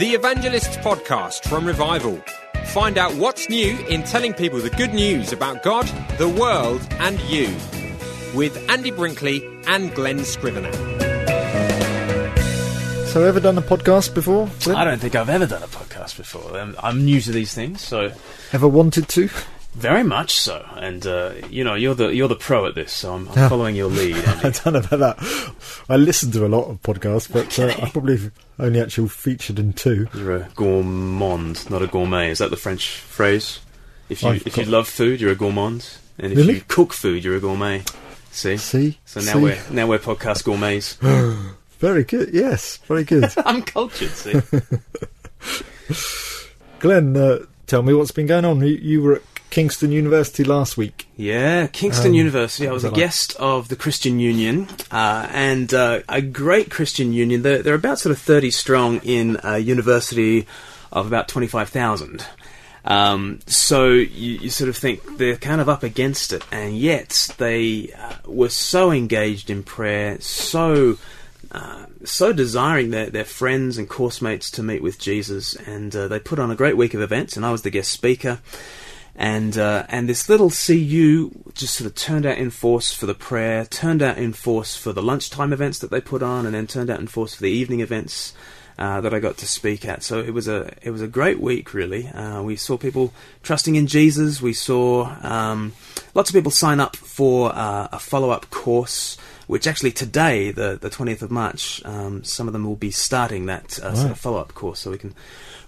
The Evangelists Podcast from Revival. Find out what's new in telling people the good news about God, the world, and you. With Andy Brinkley and Glen Scrivener. So, ever done a podcast before? Glen? I don't think I've ever done a podcast before. I'm, I'm new to these things, so Ever wanted to? Very much so. And uh, you know, you're the you're the pro at this, so I'm, I'm following your lead. I don't know about that. I listen to a lot of podcasts, but uh, I probably only actually featured in two. You're a gourmand, not a gourmet. Is that the French phrase? If you I've if you love food, you're a gourmand, and if Really? you cook food, you're a gourmet. See. See? So now See? we're now we're podcast gourmets. Very good. Yes, very good. I'm cultured. See. Glen, uh, tell me what's been going on. You, you were at Kingston University last week. Yeah, Kingston Um, University. I was a like? guest of the Christian Union, uh, and uh, a great Christian Union. They're, they're about sort of 30 strong in a university of about 25,000. Um, so you, you sort of think they're kind of up against it, and yet they uh, were so engaged in prayer, so uh, so desiring their, their friends and course mates to meet with Jesus, and uh, they put on a great week of events, and I was the guest speaker. And uh, and this little CU just sort of turned out in force for the prayer, turned out in force for the lunchtime events that they put on, and then turned out in force for the evening events uh, that I got to speak at. So it was a it was a great week, really. Uh, we saw people trusting in Jesus. We saw um, lots of people sign up for uh, a follow up course. Which actually today, the the twentieth of March, um, some of them will be starting that uh, sort of follow up course. So we can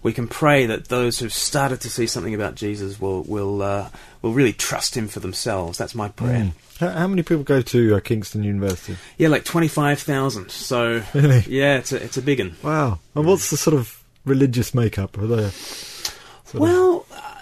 we can pray that those who've started to see something about Jesus will will uh, will really trust Him for themselves. That's my prayer. How, how many people go to uh, Kingston University? Yeah, like twenty five thousand. So Really? yeah, it's a it's a big one. Wow. And what's the sort of religious makeup? Are there? Well, uh,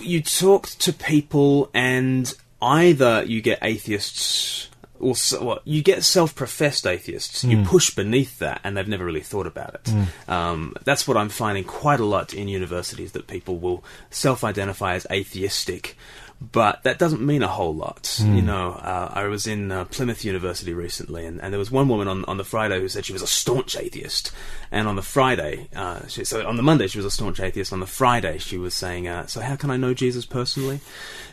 you talk to people, and either you get atheists, or so, well, you get self-professed atheists. You push beneath that, and they've never really thought about it. Um, that's what I'm finding quite a lot in universities. That people will self-identify as atheistic. But that doesn't mean a whole lot. You know, uh, I was in uh, Plymouth University recently, and, and there was one woman on, on the Friday who said she was a staunch atheist. And on the Friday, uh, she, so on the Monday she was a staunch atheist. On the Friday she was saying, uh, "So how can I know Jesus personally?"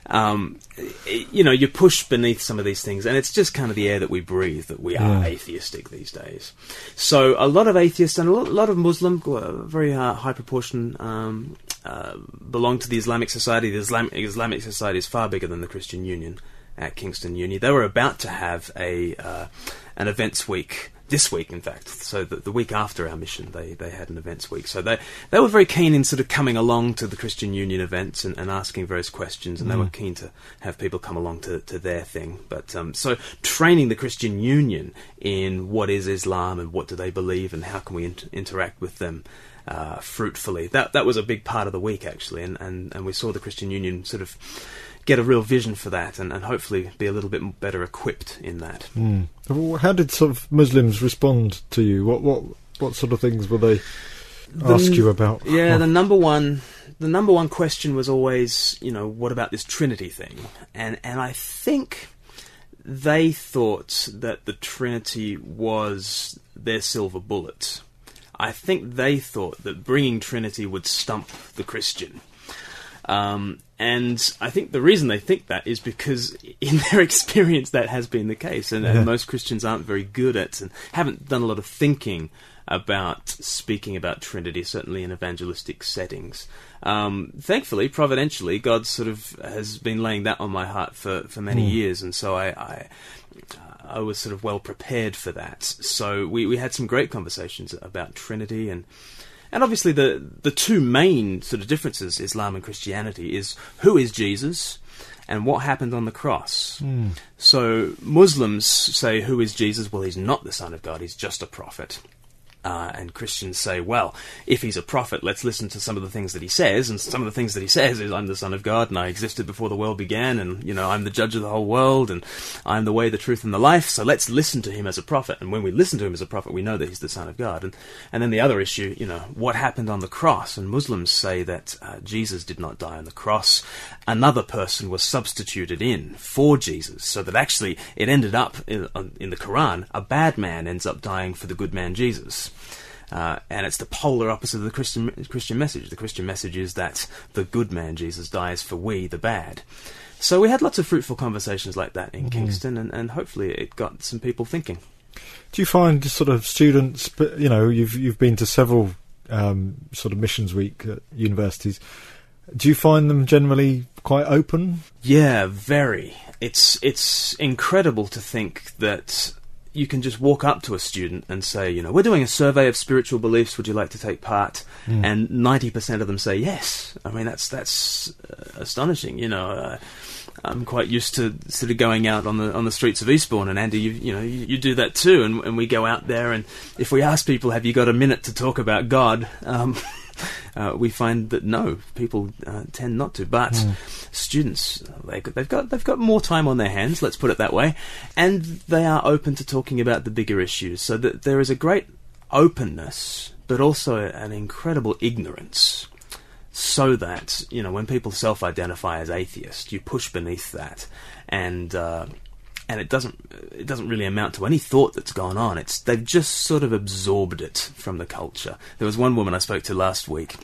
Um, you know, you push beneath some of these things, and it's just kind of the air that we breathe that we are atheistic these days. So a lot of atheists and a lot, a lot of Muslim, a very uh, high proportion, um, uh, belong to the Islamic Society. The Islam- Islamic Society is far bigger than the Christian Union at Kingston Uni. They were about to have a uh, an events week this week, in fact. So the, the week after our mission, they, they had an events week. So they they were very keen in sort of coming along to the Christian Union events and, and asking various questions, and they were keen to have people come along to, to their thing. But um, so training the Christian Union in what is Islam and what do they believe and how can we int- interact with them. Uh, fruitfully, that that was a big part of the week actually, and, and, and we saw the Christian Union sort of get a real vision for that, and, and hopefully be a little bit better equipped in that. Hmm. Well, How did sort of Muslims respond to you? What what what sort of things were they ask you about? Yeah, the number one the number one question was always, you know, what about this Trinity thing? And and I think they thought that the Trinity was their silver bullet. I think they thought that bringing Trinity would stump the Christian. Um, and I think the reason they think that is because, in their experience, that has been the case, and, Yeah. and most Christians aren't very good at and haven't done a lot of thinking about speaking about Trinity, certainly in evangelistic settings. Um, thankfully, providentially, God sort of has been laying that on my heart for, for many years, and so I, I I was sort of well prepared for that. So we, we had some great conversations about Trinity and and obviously the the two main sort of differences Islam and Christianity is who is Jesus and what happened on the cross. Hmm. So Muslims say who is Jesus? Well, he's not the son of God. He's just a prophet. Uh, and Christians say, well, if he's a prophet, let's listen to some of the things that he says. And some of the things that he says is, I'm the Son of God, and I existed before the world began, and, you know, I'm the judge of the whole world, and I'm the way, the truth, and the life. So let's listen to him as a prophet. And when we listen to him as a prophet, we know that he's the Son of God. And, and then the other issue, you know, what happened on the cross? And Muslims say that uh, Jesus did not die on the cross. Another person was substituted in for Jesus, so that actually it ended up in, in the Quran, a bad man ends up dying for the good man Jesus. Uh, and it's the polar opposite of the Christian Christian message. The Christian message is that the good man Jesus dies for we, the bad. So we had lots of fruitful conversations like that in Kingston, and, and hopefully it got some people thinking. Do you find sort of students? You know, you've you've been to several um, sort of missions week at universities. Do you find them generally quite open? Yeah, very. It's it's incredible to think that you can just walk up to a student and say, you know, we're doing a survey of spiritual beliefs. Would you like to take part? Mm. And ninety percent of them say yes. I mean, that's that's uh, astonishing. You know, uh, I'm quite used to sort of going out on the on the streets of Eastbourne, and Andy, you, you know, you, you do that too. And, and we go out there, and if we ask people, have you got a minute to talk about God? Um, uh, we find that no, people uh, tend not to. But Mm. students, they, they've got they've got more time on their hands. Let's put it that way, and they are open to talking about the bigger issues. So that there is a great openness, but also an incredible ignorance. So that you know, when people self-identify as atheist, you push beneath that, and uh, and it doesn't it doesn't really amount to any thought that's gone on. It's they've just sort of absorbed it from the culture. There was one woman I spoke to last week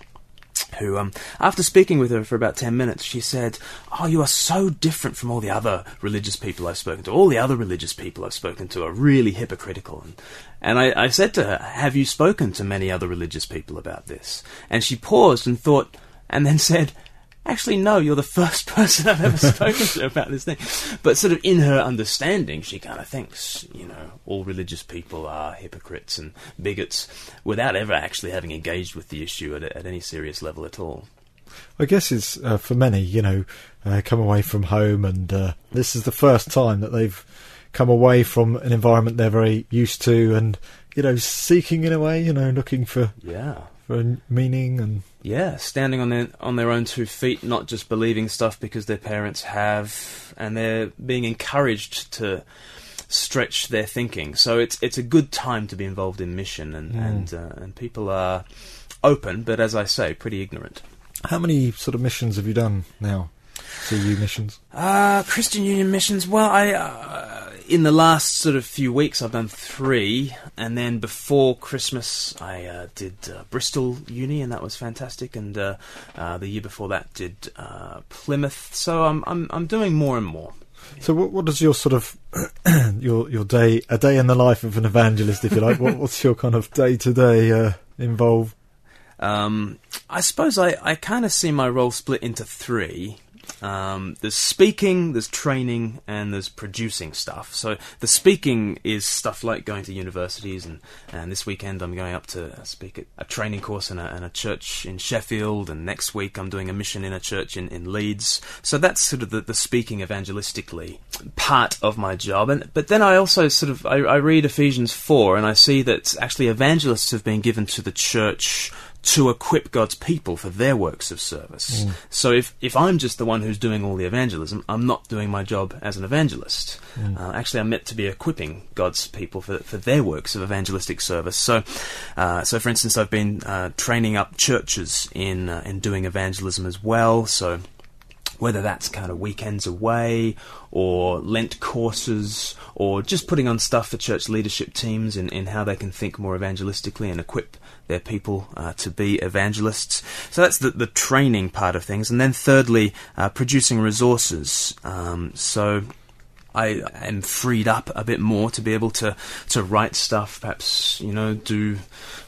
who, um, after speaking with her for about 10 minutes, she said, Oh, you are so different from all the other religious people I've spoken to. All the other religious people I've spoken to are really hypocritical. And, and I, I said to her, Have you spoken to many other religious people about this? And she paused and thought, and then said, Actually, no, you're the first person I've ever spoken to about this thing. But sort of in her understanding, she kind of thinks, you know, all religious people are hypocrites and bigots without ever actually having engaged with the issue at, at any serious level at all. I guess it's uh, for many, you know, uh, come away from home, and uh, this is the first time that they've come away from an environment they're very used to, and you know, seeking in a way, you know, looking for Yeah. For meaning and Yeah, standing on their on their own two feet, not just believing stuff because their parents have, and they're being encouraged to stretch their thinking. So it's it's a good time to be involved in mission, and Mm. and uh, and people are open, but as I say, pretty ignorant. How many sort of missions have you done now? CU missions. Uh, Christian Union missions. Well, I uh, in the last sort of few weeks I've done three, and then before Christmas I uh, did uh, Bristol Uni, and that was fantastic. And uh, uh, the year before that did uh, Plymouth. So I'm I'm I'm doing more and more. So, what, what does your sort of your your day a day in the life of an evangelist, if you like? what, what's your kind of day to day involve? Um, I suppose I, I kind of see my role split into three. Um, there's speaking, there's training, and there's producing stuff. So the speaking is stuff like going to universities, and, and this weekend I'm going up to speak at a training course in a, in a church in Sheffield, and next week I'm doing a mission in a church in, in Leeds. So that's sort of the, the speaking evangelistically part of my job. And but then I also sort of I, I read Ephesians four, and I see that actually evangelists have been given to the church to equip God's people for their works of service. So if, if I'm just the one who's doing all the evangelism, I'm not doing my job as an evangelist. Uh, actually, I'm meant to be equipping God's people for, for their works of evangelistic service. So, uh, so for instance, I've been uh, training up churches in uh, in doing evangelism as well. So whether that's kind of weekends away or Lent courses or just putting on stuff for church leadership teams in, in how they can think more evangelistically and equip their people uh, to be evangelists. So that's the, the training part of things. And then thirdly, uh, producing resources. Um, so I am freed up a bit more to be able to, to write stuff, perhaps, you know, do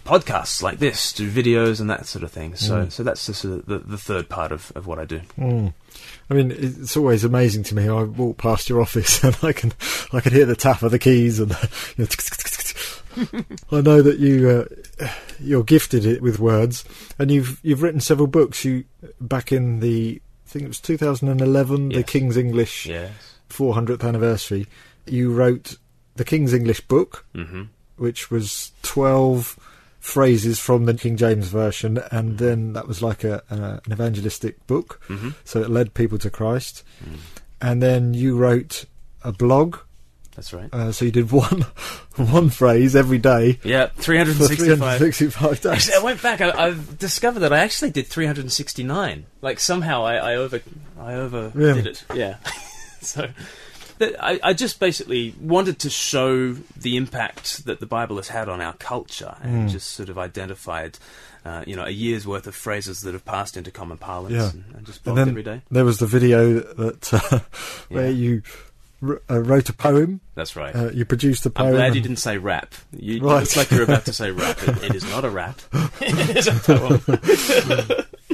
podcasts like this, do videos and that sort of thing. So, Mm. so that's the, the, the third part of, of what I do. Mm. I mean, it's always amazing to me. I walk past your office and I can, I can hear the tap of the keys and you know, I know that you, uh, you're gifted it with words, and you've you've written several books. You back in the, I think it was 2011, the King's English Yes. 400th anniversary. You wrote the King's English book, hmm which was 12 phrases from the King James version, and then that was like a, a an evangelistic book. hmm So it led people to Christ. And then you wrote a blog. That's right. Uh, so you did one one phrase every day Yeah, for 365. 365 days. Actually, I went back. I, I've discovered that I actually did 369. Like somehow I, I over I over Really? did it. Yeah. so I, I just basically wanted to show the impact that the Bible has had on our culture, and Mm. just sort of identified, uh, you know, a year's worth of phrases that have passed into common parlance, Yeah. and, and just And blogged then every day. there was the video that uh, where Yeah. you r- uh, wrote a poem. That's right. Uh, you produced a I'm poem. glad you didn't say rap. You, Right. look like you're about to say rap. It, it is not a rap. it is a poem.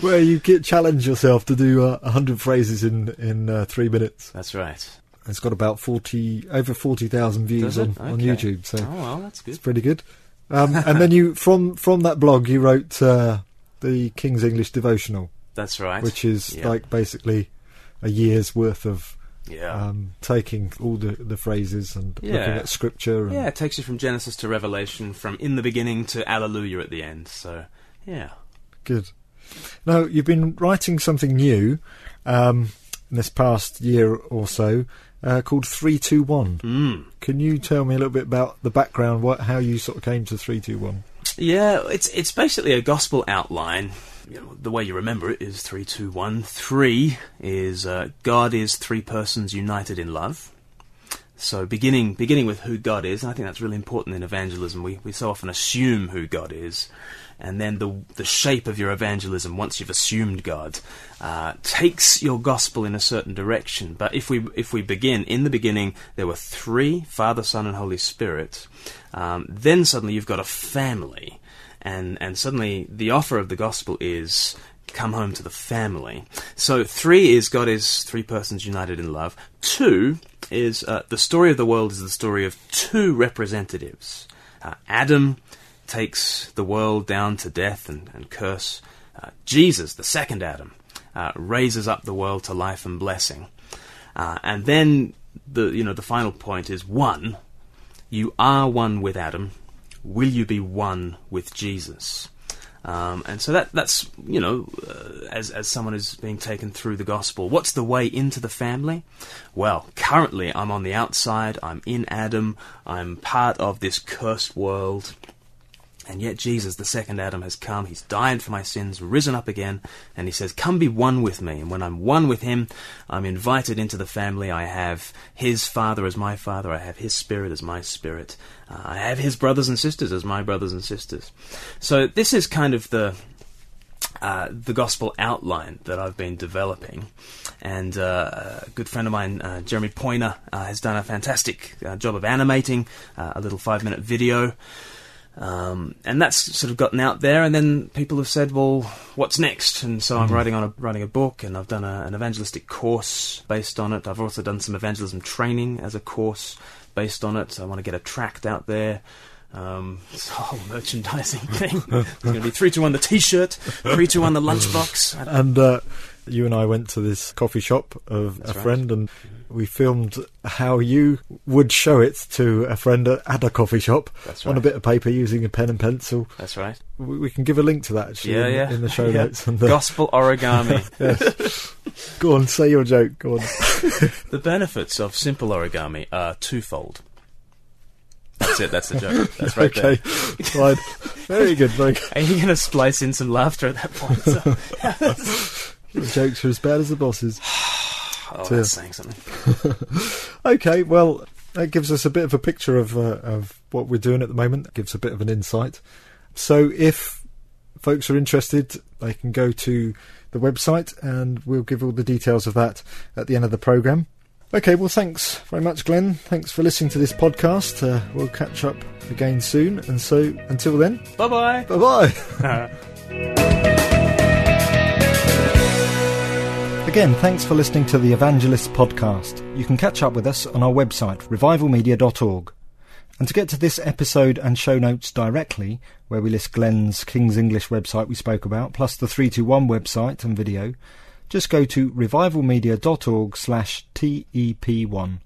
Where you get, challenge yourself to do uh, hundred phrases in in uh, three minutes. That's right. It's got about forty over forty thousand views on, it? on YouTube, so Oh well, that's good. it's pretty good. Um, and then you from from that blog you wrote uh, the King's English devotional, That's right. which is Yeah. like basically a year's worth of yeah. um, taking all the, the phrases and looking at scripture. And, yeah, it takes you from Genesis to Revelation, from in the beginning to Alleluia at the end. So, yeah. Good. Now, you've been writing something new um, in this past year or so uh, called 321. Mm. Can you tell me a little bit about the background, what, how you sort of came to 321? Yeah, it's it's basically a gospel outline. You know, the way you remember it is three, two, one. Three is uh, God is three persons united in love. So beginning beginning with who God is, and I think that's really important in evangelism. We we so often assume who God is, and then the the shape of your evangelism once you've assumed God uh, takes your gospel in a certain direction. But if we if we begin in the beginning, there were three: Father, Son, and Holy Spirit. Um, then suddenly you've got a family, and and suddenly the offer of the gospel is come home to the family. So three is God is three persons united in love. Two is uh, the story of the world is the story of two representatives. Uh, Adam takes the world down to death and, and curse. Uh, Jesus, the second Adam, uh, raises up the world to life and blessing. Uh, and then the you know the final point is one. You are one with Adam. Will you be one with Jesus? Um, and so that that's you know uh, as as someone who's being taken through the gospel, what's the way into the family? Well, currently I'm on the outside. I'm in Adam. I'm part of this cursed world. And yet Jesus, the second Adam, has come. He's died for my sins, risen up again, and he says, Come be one with me. And when I'm one with him, I'm invited into the family. I have his father as my father. I have his spirit as my spirit. Uh, I have his brothers and sisters as my brothers and sisters. So this is kind of the uh, the gospel outline that I've been developing. And uh, a good friend of mine, uh, Jeremy Poyner, uh, has done a fantastic uh, job of animating uh, a little five minute video. Um, and that's sort of gotten out there, and then people have said, "Well, what's next?" And so I'm writing on a writing a book, and I've done a, an evangelistic course based on it. I've also done some evangelism training as a course based on it. So I want to get a tract out there. Um, it's a whole merchandising thing. it's going to be three to one the T-shirt, three to one the lunchbox. And uh, you and I went to this coffee shop of That's a right. friend, and we filmed how you would show it to a friend at a coffee shop That's on a bit of paper using a pen and pencil. That's right. We, we can give a link to that actually Yeah, in, yeah. in the show Yeah. notes. And the, Gospel origami. yes. Go on, say your joke. Go on. The benefits of simple origami are twofold. That's it. That's the joke. That's right okay, there. Very good. Very good. Are you going to splice in some laughter at that point? So- Your jokes are as bad as the bosses. oh, that's saying something. Okay, well, that gives us a bit of a picture of uh, of what we're doing at the moment. That gives a bit of an insight. So, if folks are interested, they can go to the website, and we'll give all the details of that at the end of the program. Okay, well, thanks very much, Glen. Thanks for listening to this podcast. Uh, we'll catch up again soon, and so until then, Bye bye. bye bye. Again, thanks for listening to the Evangelist podcast. You can catch up with us on our website, revivalmedia.org. And to get to this episode and show notes directly, where we list Glen's King's English website we spoke about, plus the 321 website and video, just go to revivalmedia.org slash TEP1.